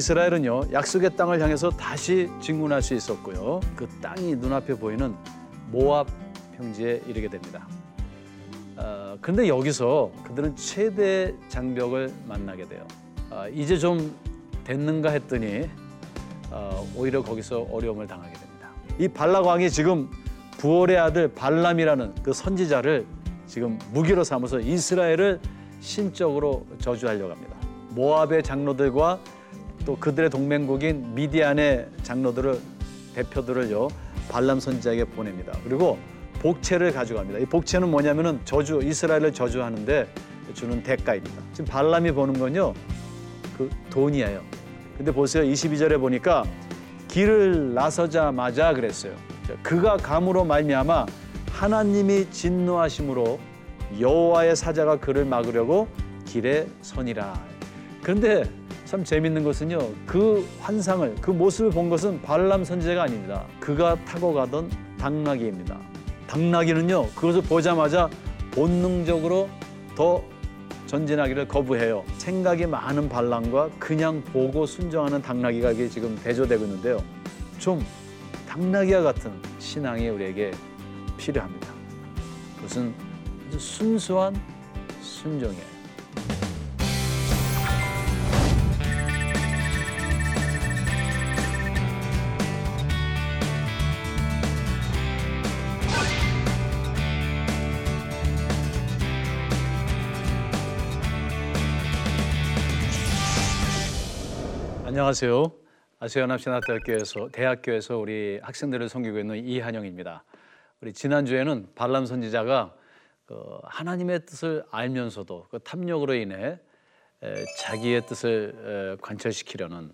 이스라엘은요 약속의 땅을 향해서 다시 진군할 수 있었고요. 그 땅이 눈앞에 보이는 모압 평지에 이르게 됩니다. 어, 그런데 여기서 그들은 최대 장벽을 만나게 돼요. 어, 이제 좀 됐는가 했더니 어, 오히려 거기서 어려움을 당하게 됩니다. 이 발락 왕이 지금 부올의 아들 발람이라는 그 선지자를 지금 무기로 삼아서 이스라엘을 신적으로 저주하려고 합니다. 모압의 장로들과 또 그들의 동맹국인 미디안의 장로들을 대표들을요 발람 선지자에게 보냅니다. 그리고 복채를 가져갑니다. 이 복채는 뭐냐면은 저주 이스라엘을 저주하는데 주는 대가입니다. 지금 발람이 보는 건요 그 돈이에요. 근데 보세요 22절에 보니까 길을 나서자마자 그랬어요. 그가 감으로 말미암아 하나님이 진노하심으로 여호와의 사자가 그를 막으려고 길에 선이라. 그런데 참 재밌는 것은요. 그 환상을 그 모습을 본 것은 발람 선지자가 아닙니다. 그가 타고 가던 당나귀입니다. 당나귀는요. 그것을 보자마자 본능적으로 더 전진하기를 거부해요. 생각이 많은 발람과 그냥 보고 순종하는 당나귀가 이게 지금 대조되고 있는데요. 좀 당나귀와 같은 신앙이 우리에게 필요합니다. 그것은 아주 순수한 순종이에요. 안녕하세요. 아시아연합신학대학교에서 대학교에서 우리 학생들을 섬기고 있는 이한영입니다. 우리 지난 주에는 발람 선지자가 그 하나님의 뜻을 알면서도 그 탐욕으로 인해 자기의 뜻을 관철시키려는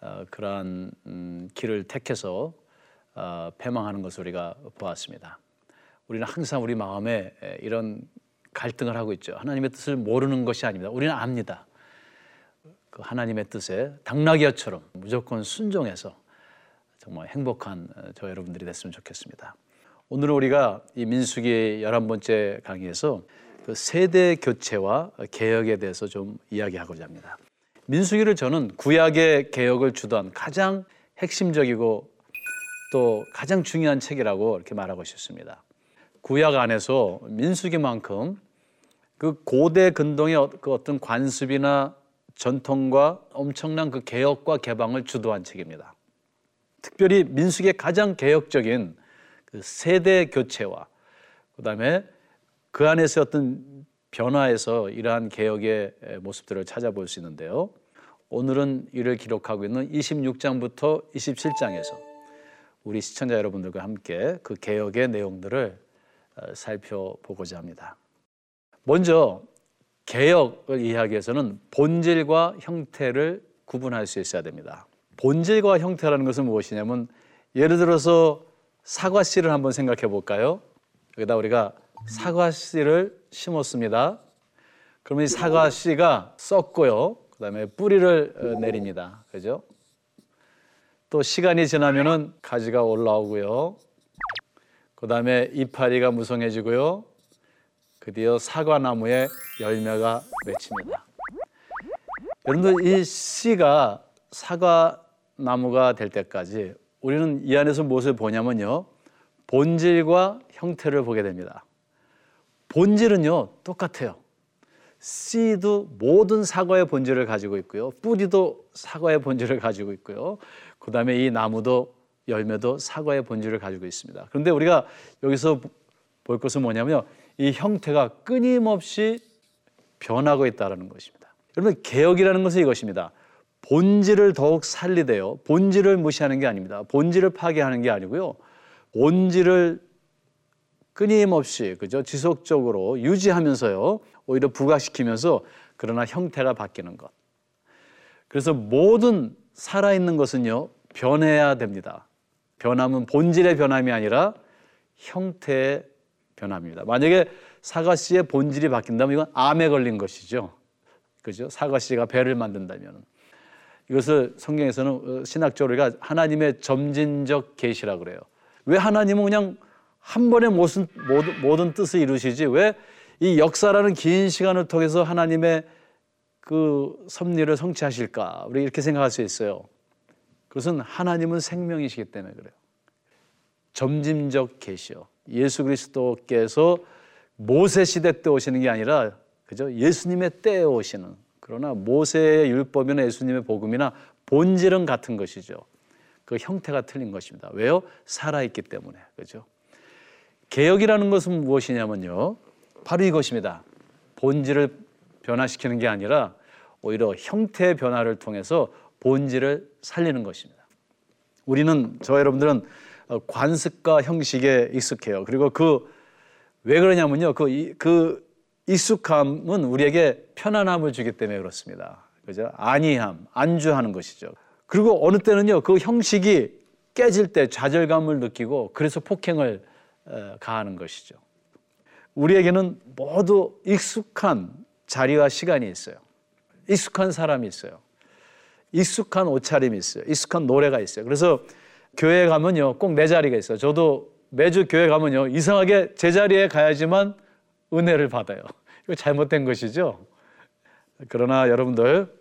어, 그러한 음, 길을 택해서 어, 패망하는 것을 우리가 보았습니다. 우리는 항상 우리 마음에 이런 갈등을 하고 있죠. 하나님의 뜻을 모르는 것이 아닙니다. 우리는 압니다. 그 하나님의 뜻에 당나귀처럼 무조건 순종해서 정말 행복한 어, 저 여러분들이 됐으면 좋겠습니다. 오늘은 우리가 이 민수기 열한 번째 강의에서 그 세대 교체와 개혁에 대해서 좀 이야기하고자 합니다. 민수기를 저는 구약의 개혁을 주던 가장 핵심적이고 또 가장 중요한 책이라고 이렇게 말하고 싶습니다. 구약 안에서 민수기만큼 그 고대 근동의 그 어떤 관습이나 전통과 엄청난 그 개혁과 개방을 주도한 책입니다. 특별히 민숙의 가장 개혁적인 그 세대 교체와 그다음에 그 안에서 어떤 변화에서 이러한 개혁의 모습들을 찾아볼 수 있는데요. 오늘은 이를 기록하고 있는 26장부터 27장에서 우리 시청자 여러분들과 함께 그 개혁의 내용들을 어, 살펴보고자 합니다. 먼저 개혁을 이야기해서는 본질과 형태를 구분할 수 있어야 됩니다. 본질과 형태라는 것은 무엇이냐면 예를 들어서 사과 씨를 한번 생각해 볼까요? 여기다 우리가 사과 씨를 심었습니다. 그러면 이 사과 씨가 썩고요. 그다음에 뿌리를 어, 내립니다. 그죠? 또 시간이 지나면은 가지가 올라오고요. 그다음에 이파리가 무성해지고요. 드디어 사과나무에 열매가 맺힙니다. 여러분들 이 씨가 사과나무가 될 때까지 우리는 이 안에서 무엇을 보냐면요. 본질과 형태를 보게 됩니다. 본질은요, 똑같아요. 씨도 모든 사과의 본질을 가지고 있고요. 뿌리도 사과의 본질을 가지고 있고요. 그 다음에 이 나무도 열매도 사과의 본질을 가지고 있습니다. 그런데 우리가 여기서 볼 것은 뭐냐면요. 이 형태가 끊임없이 변하고 있다는 것입니다. 여러분 개혁이라는 것은 이것입니다. 본질을 더욱 살리되어 본질을 무시하는 게 아닙니다. 본질을 파괴하는 게 아니고요. 본질을 끊임없이 그죠 지속적으로 유지하면서요 오히려 부각시키면서 그러나 형태가 바뀌는 것. 그래서 모든 살아있는 것은요 변해야 됩니다. 변함은 본질의 변함이 아니라 형태의 변합니다. 만약에 사과 씨의 본질이 바뀐다면 이건 암에 걸린 것이죠. 그죠? 사과 씨가 배를 만든다면 이것을 성경에서는 어, 신학적으로 우리가 하나님의 점진적 계시라 그래요. 왜 하나님은 그냥 한 번에 모든, 모든, 모든 뜻을 이루시지 왜 이 역사라는 긴 시간을 통해서 하나님의 그 섭리를 성취하실까? 우리 이렇게 생각할 수 있어요. 그것은 하나님은 생명이시기 때문에 그래요. 점진적 계시요. 예수 그리스도께서 모세 시대 때 오시는 게 아니라 그죠? 예수님의 때에 오시는 그러나 모세의 율법이나 예수님의 복음이나 본질은 같은 것이죠. 그 형태가 틀린 것입니다. 왜요? 살아있기 때문에. 그죠? 개혁이라는 것은 무엇이냐면요. 바로 이것입니다. 본질을 변화시키는 게 아니라 오히려 형태의 변화를 통해서 본질을 살리는 것입니다. 우리는 저 여러분들은 관습과 형식에 익숙해요. 그리고 그 왜 그러냐면요. 그, 그 익숙함은 우리에게 편안함을 주기 때문에 그렇습니다. 그죠? 안이함, 안주하는 것이죠. 그리고 어느 때는요, 그 형식이 깨질 때 좌절감을 느끼고 그래서 폭행을 가하는 것이죠. 우리에게는 모두 익숙한 자리와 시간이 있어요. 익숙한 사람이 있어요. 익숙한 옷차림이 있어요. 익숙한 노래가 있어요. 그래서 교회 가면요, 꼭 내 자리가 있어요. 저도 매주 교회 가면요, 이상하게 제 자리에 가야지만 은혜를 받아요. 이거 잘못된 것이죠. 그러나 여러분들,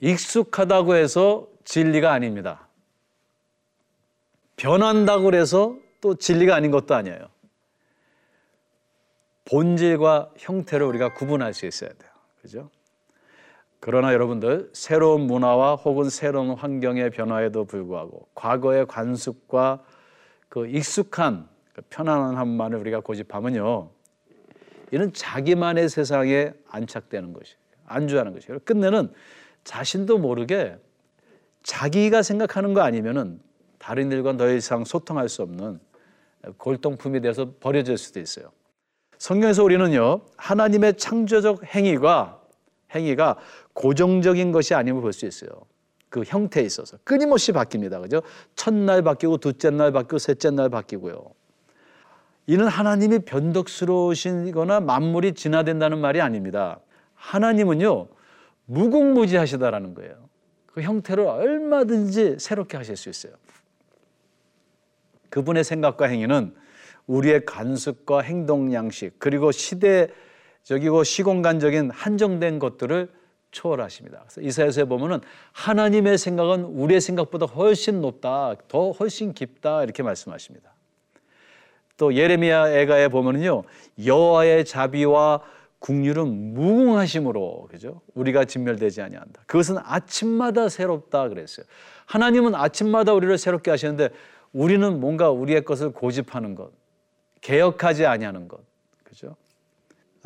익숙하다고 해서 진리가 아닙니다. 변한다고 해서 또 진리가 아닌 것도 아니에요. 본질과 형태를 우리가 구분할 수 있어야 돼요. 그죠? 그러나 여러분들 새로운 문화와 혹은 새로운 환경의 변화에도 불구하고 과거의 관습과 그 익숙한 그 편안함만을 우리가 고집하면요. 이는 자기만의 세상에 안착되는 것이 안주하는 것이에요. 끝내는 자신도 모르게 자기가 생각하는 거 아니면은 다른 일과 더 이상 소통할 수 없는 골동품이 돼서 버려질 수도 있어요. 성경에서 우리는요 하나님의 창조적 행위가 행위가 고정적인 것이 아님을 볼 수 있어요. 그 형태에 있어서 끊임없이 바뀝니다. 그죠? 첫날 바뀌고 둘째 날 바뀌고 셋째 날 바뀌고요. 이는 하나님이 변덕스러우시거나 만물이 진화된다는 말이 아닙니다. 하나님은요 무궁무지하시다라는 거예요. 그 형태를 얼마든지 새롭게 하실 수 있어요. 그분의 생각과 행위는 우리의 간습과 행동 양식 그리고 시대적이고 시공간적인 한정된 것들을 초월하십니다. 그래서 이사야서에 보면은 하나님의 생각은 우리의 생각보다 훨씬 높다, 더 훨씬 깊다 이렇게 말씀하십니다. 또 예레미야 애가에 보면은요 여호와의 자비와 국률은 무궁하심으로 그죠? 우리가 진멸되지 아니한다. 그것은 아침마다 새롭다 그랬어요. 하나님은 아침마다 우리를 새롭게 하시는데 우리는 뭔가 우리의 것을 고집하는 것, 개혁하지 아니하는 것. 그죠?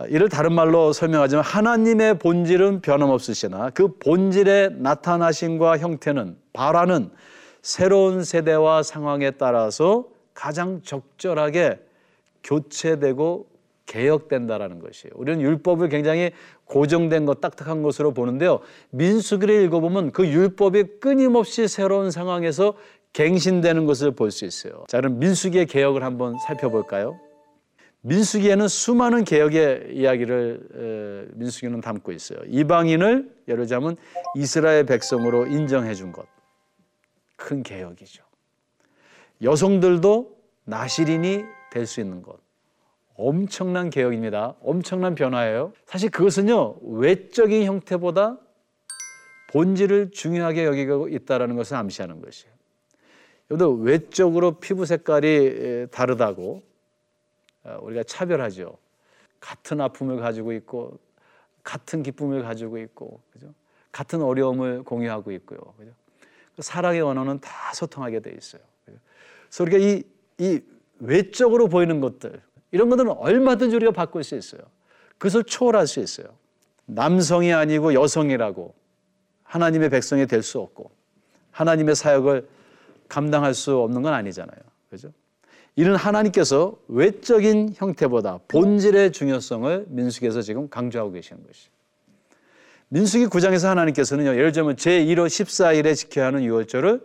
아, 이를 다른 말로 설명하자면 하나님의 본질은 변함없으시나 그 본질의 나타나심과 형태는 발화는 새로운 세대와 상황에 따라서 가장 적절하게 교체되고 개혁된다라는 것이에요. 우리는 율법을 굉장히 고정된 것, 딱딱한 것으로 보는데요. 민수기를 읽어보면 그 율법이 끊임없이 새로운 상황에서 갱신되는 것을 볼 수 있어요. 자, 그럼 민수기의 개혁을 한번 살펴볼까요? 민수기에는 수많은 개혁의 이야기를 민수기는 담고 있어요. 이방인을 예를 들자면 이스라엘 백성으로 인정해 준 것. 큰 개혁이죠. 여성들도 나시린이 될 수 있는 것. 엄청난 개혁입니다. 엄청난 변화예요. 사실 그것은요, 외적인 형태보다 본질을 중요하게 여기고 있다는 것을 암시하는 것이에요. 여러분 외적으로 피부 색깔이 다르다고 어, 우리가 차별하죠. 같은 아픔을 가지고 있고 같은 기쁨을 가지고 있고 그죠? 같은 어려움을 공유하고 있고요. 그죠? 그 사랑의 언어는 다 소통하게 돼 있어요. 그죠? 그래서 우리가 이, 이 외적으로 보이는 것들 이런 것들은 얼마든지 우리가 바꿀 수 있어요. 그것을 초월할 수 있어요. 남성이 아니고 여성이라고 하나님의 백성이 될 수 없고 하나님의 사역을 감당할 수 없는 건 아니잖아요. 그죠? 이는 하나님께서 외적인 형태보다 본질의 중요성을 민수기에서 지금 강조하고 계시는 것이죠. 민수기 9장에서 하나님께서는요, 예를 들면 제1호 14일에 지켜야 하는 유월절을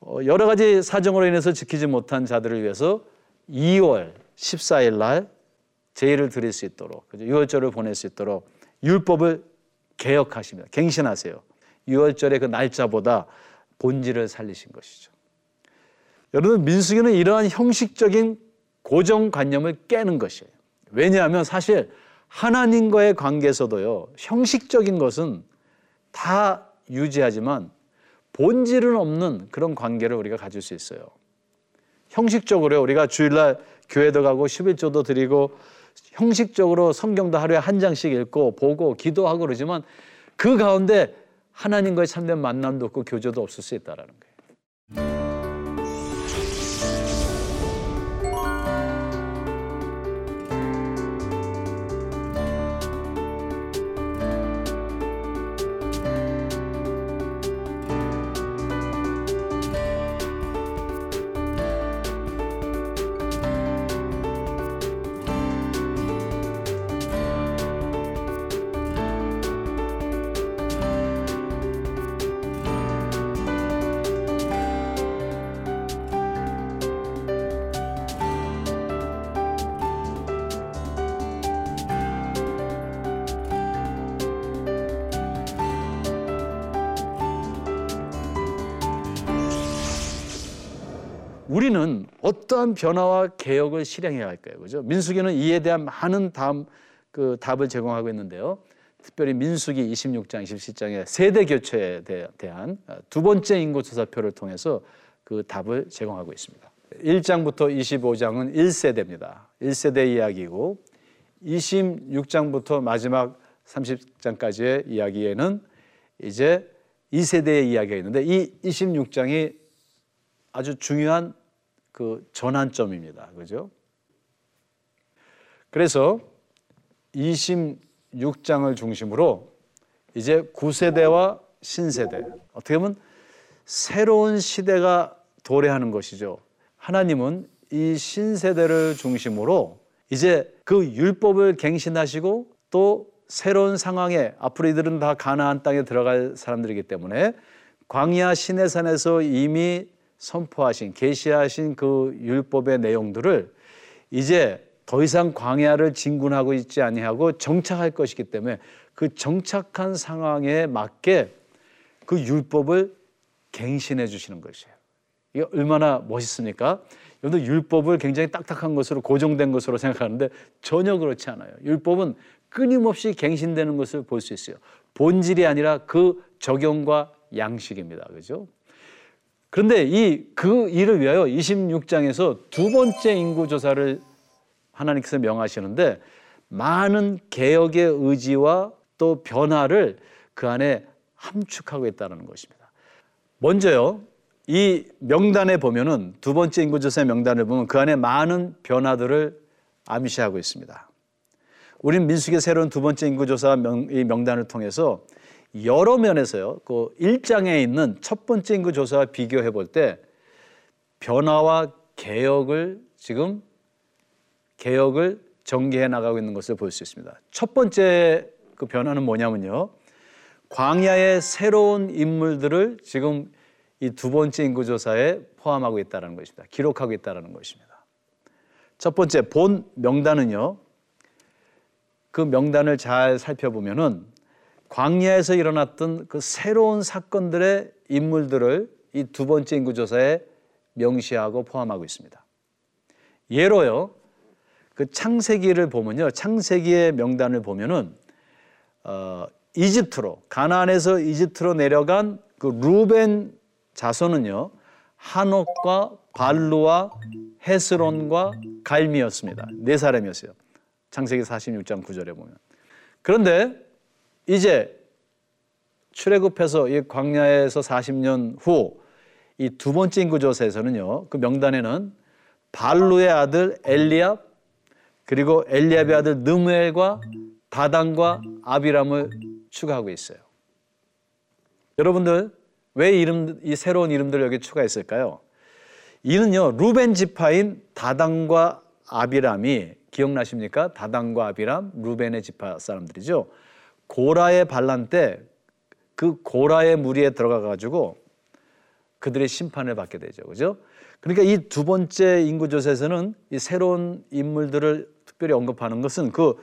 어, 여러 가지 사정으로 인해서 지키지 못한 자들을 위해서 2월 14일 날 제의를 드릴 수 있도록? 유월절을 보낼 수 있도록 율법을 개혁하십니다. 갱신하세요. 유월절의 그 날짜보다 본질을 살리신 것이죠. 여러분 민수기는 이러한 형식적인 고정관념을 깨는 것이에요. 왜냐하면 사실 하나님과의 관계에서도요, 형식적인 것은 다 유지하지만 본질은 없는 그런 관계를 우리가 가질 수 있어요. 형식적으로 우리가 주일날 교회도 가고 11조도 드리고 형식적으로 성경도 하루에 한 장씩 읽고 보고 기도하고 그러지만 그 가운데 하나님과의 참된 만남도 없고 교제도 없을 수 있다는 거예요. 우리는 어떠한 변화와 개혁을 실행해야 할까요? 그죠? 민수기는 이에 대한 많은 다음 그 답을 제공하고 있는데요. 특별히 민수기 26장, 27장의 세대 교체에 대한 두 번째 인구 조사표를 통해서 그 답을 제공하고 있습니다. 1장부터 25장은 1세대입니다. 1세대 이야기고 26장부터 마지막 30장까지의 이야기에는 이제 2세대의 이야기가 있는데 이 26장이 아주 중요한 그 전환점입니다. 그죠? 그래서 26장을 중심으로 이제 9세대와 신세대 어떻게 보면 새로운 시대가 도래하는 것이죠. 하나님은 이 신세대를 중심으로 이제 그 율법을 갱신하시고 또 새로운 상황에 앞으로 이들은 다 가나안 땅에 들어갈 사람들이기 때문에 광야 시내산에서 이미 선포하신 계시하신 그 율법의 내용들을 이제 더 이상 광야를 진군하고 있지 아니하고 정착할 것이기 때문에 그 정착한 상황에 맞게 그 율법을 갱신해 주시는 것이에요. 이게 얼마나 멋있습니까? 여러분들 율법을 굉장히 딱딱한 것으로 고정된 것으로 생각하는데 전혀 그렇지 않아요. 율법은 끊임없이 갱신되는 것을 볼 수 있어요. 본질이 아니라 그 적용과 양식입니다. 그죠? 그런데 이 그 일을 위하여 26장에서 두 번째 인구 조사를 하나님께서 명하시는데 많은 개혁의 의지와 또 변화를 그 안에 함축하고 있다는 것입니다. 먼저요. 이 명단에 보면은 두 번째 인구조사의 명단을 보면 그 안에 많은 변화들을 암시하고 있습니다. 우린 민숙의 새로운 두 번째 인구조사 명, 이 명단을 통해서 여러 면에서요. 그 1장에 있는 첫 번째 인구 조사와 비교해 볼 때 변화와 개혁을 지금 개혁을 전개해 나가고 있는 것을 볼 수 있습니다. 첫 번째 그 변화는 뭐냐면요. 광야의 새로운 인물들을 지금 이 두 번째 인구 조사에 포함하고 있다는 것입니다. 기록하고 있다는 것입니다. 첫 번째 본 명단은요. 그 명단을 잘 살펴보면은 광야에서 일어났던 그 새로운 사건들의 인물들을 이 두 번째 인구조사에 명시하고 포함하고 있습니다. 예로요, 그 창세기를 보면요, 창세기의 명단을 보면은 어, 이집트로 가나안에서 이집트로 내려간 그 루벤 자손은요, 한옥과 발루와 헤스론과 갈미였습니다. 네 사람이었어요. 창세기 46장 9절에 보면. 그런데 이제 출애굽해서 이 광야에서 40년 후 이 두 번째 인구조사에서는요. 그 명단에는 발루의 아들 엘리압 그리고 엘리압의 아들 느무엘과 다단과 아비람을 추가하고 있어요. 여러분들 왜 이름 이 새로운 이름들 여기 추가했을까요? 이는요 루벤 지파인 다단과 아비람이 기억나십니까? 다단과 아비람 루벤의 지파 사람들이죠. 고라의 반란 때 그 고라의 무리에 들어가 가지고 그들의 심판을 받게 되죠. 그죠? 그러니까 이 두 번째 인구조사에서는 이 새로운 인물들을 특별히 언급하는 것은 그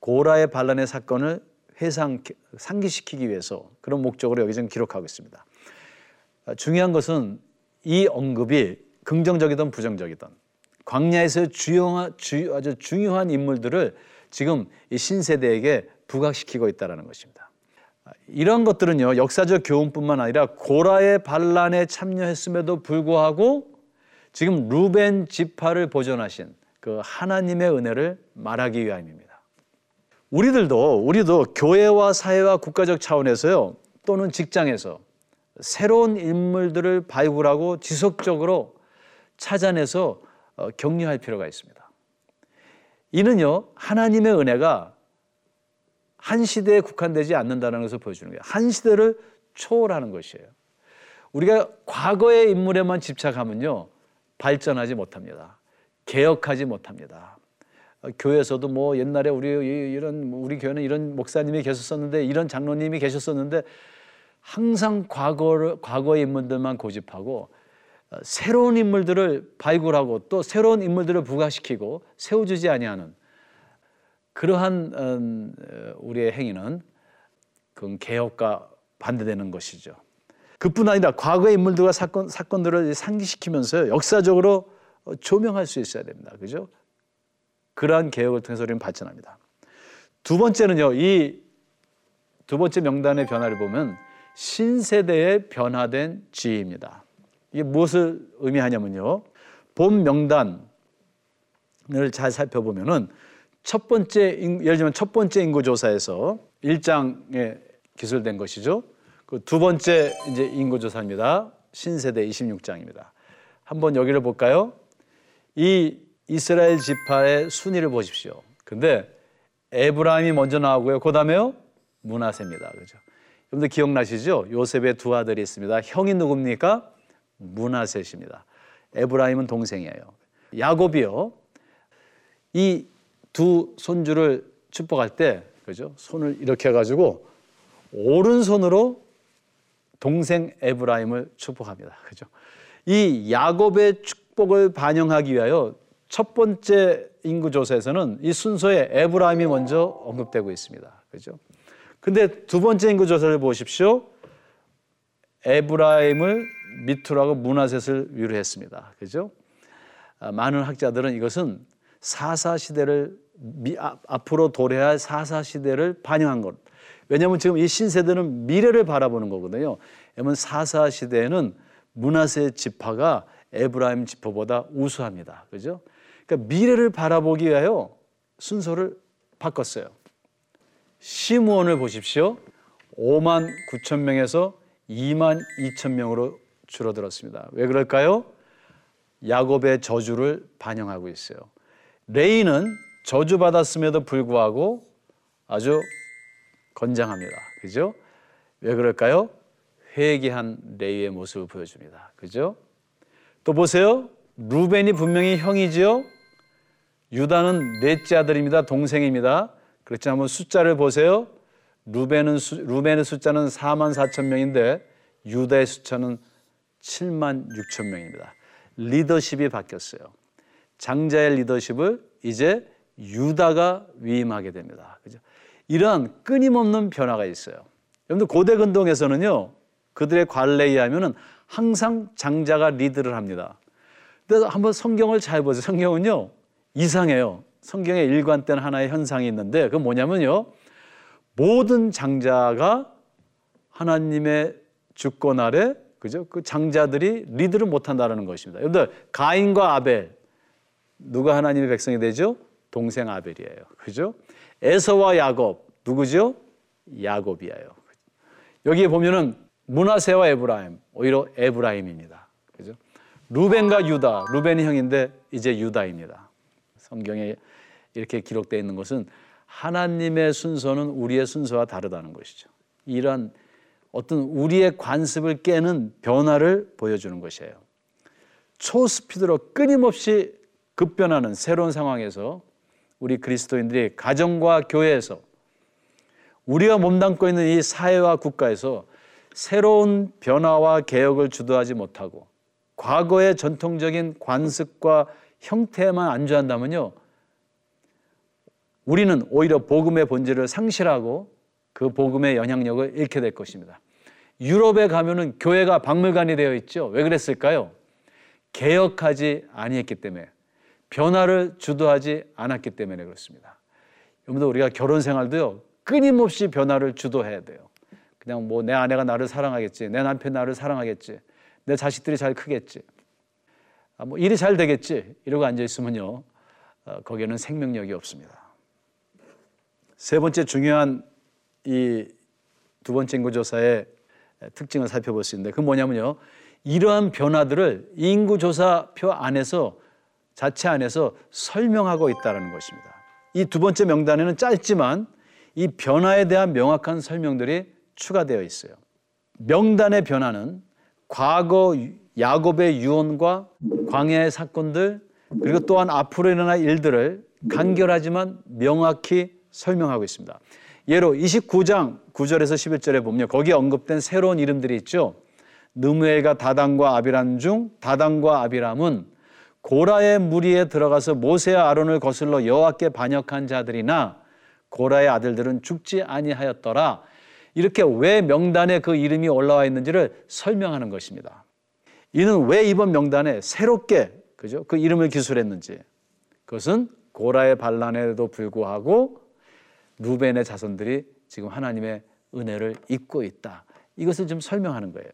고라의 반란의 사건을 회상, 상기시키기 위해서 그런 목적으로 여기 지금 기록하고 있습니다. 중요한 것은 이 언급이 긍정적이든 부정적이든 광야에서 주요한, 주, 아주 중요한 인물들을 지금 이 신세대에게 부각시키고 있다는 것입니다. 이런 것들은요 역사적 교훈뿐만 아니라 고라의 반란에 참여했음에도 불구하고 지금 루벤 지파를 보존하신 그 하나님의 은혜를 말하기 위함입니다. 우리들도 우리도 교회와 사회와 국가적 차원에서요 또는 직장에서 새로운 인물들을 발굴하고 지속적으로 찾아내서 어, 격려할 필요가 있습니다. 이는요 하나님의 은혜가 한 시대에 국한되지 않는다는 것을 보여주는 거예요. 한 시대를 초월하는 것이에요. 우리가 과거의 인물에만 집착하면요 발전하지 못합니다. 개혁하지 못합니다. 어, 교회에서도 뭐 옛날에 우리 이런 우리 교회는 이런 목사님이 계셨었는데 이런 장로님이 계셨었는데 항상 과거를 과거의 인물들만 고집하고 어, 새로운 인물들을 발굴하고 또 새로운 인물들을 부각시키고 세워주지 아니하는 그러한 음, 어, 우리의 행위는 그건 개혁과 반대되는 것이죠. 그뿐 아니라 과거의 인물들과 사건 사건들을 상기시키면서 역사적으로 조명할 수 있어야 됩니다. 그죠? 그러한 개혁을 통해서 우리는 발전합니다. 두 번째는요, 이 두 번째 명단의 변화를 보면 신세대의 변화된 지위입니다. 이게 무엇을 의미하냐면요. 본 명단을 잘 살펴보면은 첫 번째 예를 들면 첫 번째 인구 조사에서 1장에 기술된 것이죠. 그 두 번째 이제 인구 조사입니다. 신세대 26장입니다. 한번 여기를 볼까요? 이 이스라엘 지파의 순위를 보십시오. 근데 에브라임이 먼저 나오고요. 그다음에요. 문하세입니다. 그죠? 여러분들 기억나시죠? 요셉의 두 아들이 있습니다. 형이 누굽니까? 문하셋입니다. 에브라임은 동생이에요. 야곱이요. 이 두 손주를 축복할 때 그죠? 손을 이렇게 해 가지고 오른손으로 동생 에브라임을 축복합니다. 그죠? 이 야곱의 축복을 반영하기 위하여 첫 번째 인구 조사에서는 이 순서에 에브라임이 먼저 언급되고 있습니다. 그죠? 근데 두 번째 인구 조사를 보십시오. 에브라임을 밑으로 하고 므낫세를 위로 했습니다. 그죠? 아, 많은 학자들은 이것은 사사 시대를 미, 아, 앞으로 도래할 사사 시대를 반영한 것. 왜냐하면 지금 이 신세대는 미래를 바라보는 거거든요. 왜냐하면 사사 시대에는 문하세 지파가 에브라임 지파보다 우수합니다. 그죠? 그러니까 미래를 바라보기 위하여 순서를 바꿨어요. 시므온을 보십시오. 5만 9천 명에서 2만 2천 명으로 줄어들었습니다. 왜 그럴까요? 야곱의 저주를 반영하고 있어요. 레이는 저주받았음에도 불구하고 아주 건장합니다. 그죠? 왜 그럴까요? 회개한 레이의 모습을 보여줍니다. 그죠? 또 보세요. 루벤이 분명히 형이지요. 유다는 넷째 아들입니다. 동생입니다. 그렇지 한번 숫자를 보세요. 루벤은 루벤의 숫자는 4만 4천 명인데 유다의 숫자는 7만 6천 명입니다. 리더십이 바뀌었어요. 장자의 리더십을 이제 유다가 위임하게 됩니다. 그죠? 이러한 끊임없는 변화가 있어요. 여러분들 고대 근동에서는요, 그들의 관례에 의하면은 항상 장자가 리드를 합니다. 그래서 한번 성경을 잘 보세요. 성경은요, 이상해요. 성경의 일관된 하나의 현상이 있는데, 그 뭐냐면요, 모든 장자가 하나님의 주권 아래 그죠? 그 장자들이 리드를 못 한다는 것입니다. 여러분들 가인과 아벨 누가 하나님의 백성이 되죠? 동생 아벨이에요. 그죠? 에서와 야곱 누구죠? 야곱이에요. 여기에 보면은 문하세와 에브라임 오히려 에브라임입니다. 그죠? 루벤과 유다 루벤이 형인데 이제 유다입니다. 성경에 이렇게 기록되어 있는 것은 하나님의 순서는 우리의 순서와 다르다는 것이죠. 이런 어떤 우리의 관습을 깨는 변화를 보여주는 것이에요. 초스피드로 끊임없이 급변하는 새로운 상황에서 우리 그리스도인들이 가정과 교회에서 우리가 몸담고 있는 이 사회와 국가에서 새로운 변화와 개혁을 주도하지 못하고 과거의 전통적인 관습과 형태에만 안주한다면요. 우리는 오히려 복음의 본질을 상실하고 그 복음의 영향력을 잃게 될 것입니다. 유럽에 가면은 교회가 박물관이 되어 있죠. 왜 그랬을까요? 개혁하지 아니했기 때문에 변화를 주도하지 않았기 때문에 그렇습니다. 여러분들 우리가 결혼 생활도요 끊임없이 변화를 주도해야 돼요. 그냥 뭐 내 아내가 나를 사랑하겠지, 내 남편 나를 사랑하겠지, 내 자식들이 잘 크겠지, 아, 뭐 일이 잘 되겠지 이러고 앉아 있으면요 어, 거기에는 생명력이 없습니다. 세 번째 중요한 이 두 번째 인구조사의 특징을 살펴볼 수 있는데 그 뭐냐면요 이러한 변화들을 인구조사표 안에서 자체 안에서 설명하고 있다는 것입니다. 이 두 번째 명단에는 짧지만 이 변화에 대한 명확한 설명들이 추가되어 있어요. 명단의 변화는 과거 야곱의 유언과 광야의 사건들 그리고 또한 앞으로 일어날 일들을 간결하지만 명확히 설명하고 있습니다. 예로 29장 9절에서 11절에 보면 거기에 언급된 새로운 이름들이 있죠. 느무엘과 다단과 아비람 중 다단과 아비람은 고라의 무리에 들어가서 모세와 아론을 거슬러 여호와께 반역한 자들이나 고라의 아들들은 죽지 아니하였더라. 이렇게 왜 명단에 그 이름이 올라와 있는지를 설명하는 것입니다. 이는 왜 이번 명단에 새롭게 그죠? 그 이름을 기술했는지. 그것은 고라의 반란에도 불구하고 루벤의 자손들이 지금 하나님의 은혜를 입고 있다. 이것을 좀 설명하는 거예요.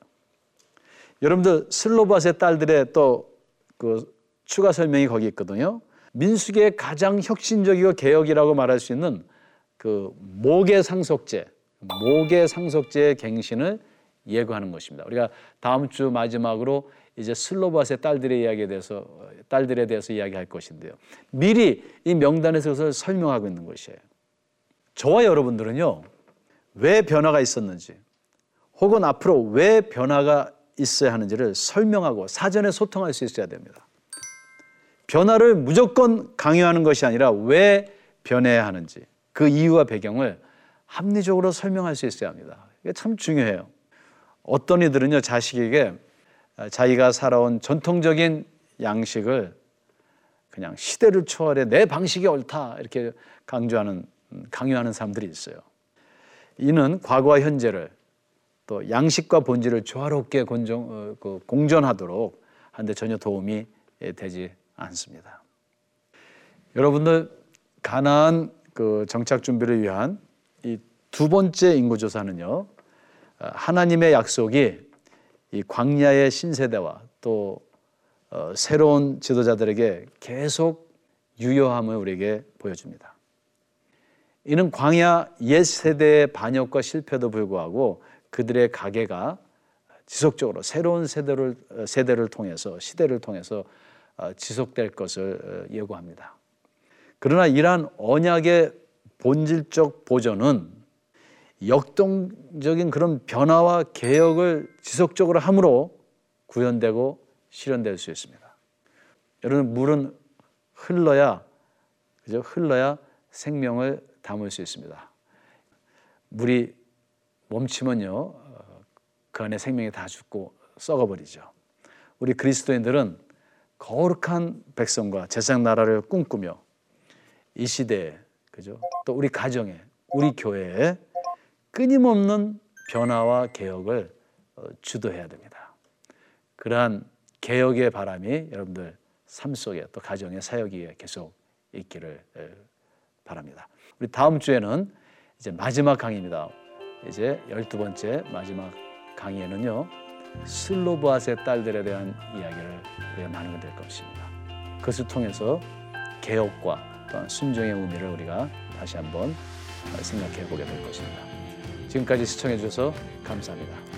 여러분들 슬로바스의 딸들의 또 그 추가 설명이 거기 있거든요. 민수기의 가장 혁신적이고 개혁이라고 말할 수 있는 그 목의 상속제, 목의 상속제의 갱신을 예고하는 것입니다. 우리가 다음 주 마지막으로 이제 슬로바스의 딸들의 이야기에 대해서 딸들에 대해서 이야기할 것인데요. 미리 이 명단에서 그것을 설명하고 있는 것이에요. 저와 여러분들은요. 왜 변화가 있었는지 혹은 앞으로 왜 변화가 있어야 하는지를 설명하고 사전에 소통할 수 있어야 됩니다. 변화를 무조건 강요하는 것이 아니라 왜 변해야 하는지 그 이유와 배경을 합리적으로 설명할 수 있어야 합니다. 이게 참 중요해요. 어떤 이들은요, 자식에게 자기가 살아온 전통적인 양식을 그냥 시대를 초월해 내 방식이 옳다 이렇게 강조하는 강요하는 사람들이 있어요. 이는 과거와 현재를 또 양식과 본질을 조화롭게 어, 그 공존하도록 하는데 전혀 도움이 되지 않습니다. 여러분들 가나안 그 정착 준비를 위한 이 두 번째 인구 조사는요. 하나님의 약속이 이 광야의 신세대와 또 어, 새로운 지도자들에게 계속 유효함을 우리에게 보여줍니다. 이는 광야 옛 세대의 반역과 실패도 불구하고 그들의 가계가 지속적으로 새로운 세대를 세대를 통해서 시대를 통해서 어, 지속될 것을 어, 예고합니다. 그러나 이러한 언약의 본질적 보존은 역동적인 그런 변화와 개혁을 지속적으로 함으로 구현되고 실현될 수 있습니다. 여러분 물은 흘러야 그죠? 흘러야 생명을 담을 수 있습니다. 물이 멈추면요 어, 그 안에 생명이 다 죽고 썩어버리죠. 우리 그리스도인들은 거룩한 백성과 제상 나라를 꿈꾸며 이 시대에 그죠? 또 우리 가정에 우리 교회에 끊임없는 변화와 개혁을 어, 주도해야 됩니다. 그러한 개혁의 바람이 여러분들 삶 속에 또 가정의 사역에 계속 있기를 바랍니다. 우리 다음 주에는 이제 마지막 강의입니다. 이제 열두 번째 마지막 강의에는요 슬로브아스의 딸들에 대한 이야기를 우리가 나누게 될 것입니다. 그것을 통해서 개혁과 또한 순종의 의미를 우리가 다시 한번 생각해 보게 될 것입니다. 지금까지 시청해 주셔서 감사합니다.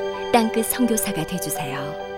땅끝 선교사가 되주세요.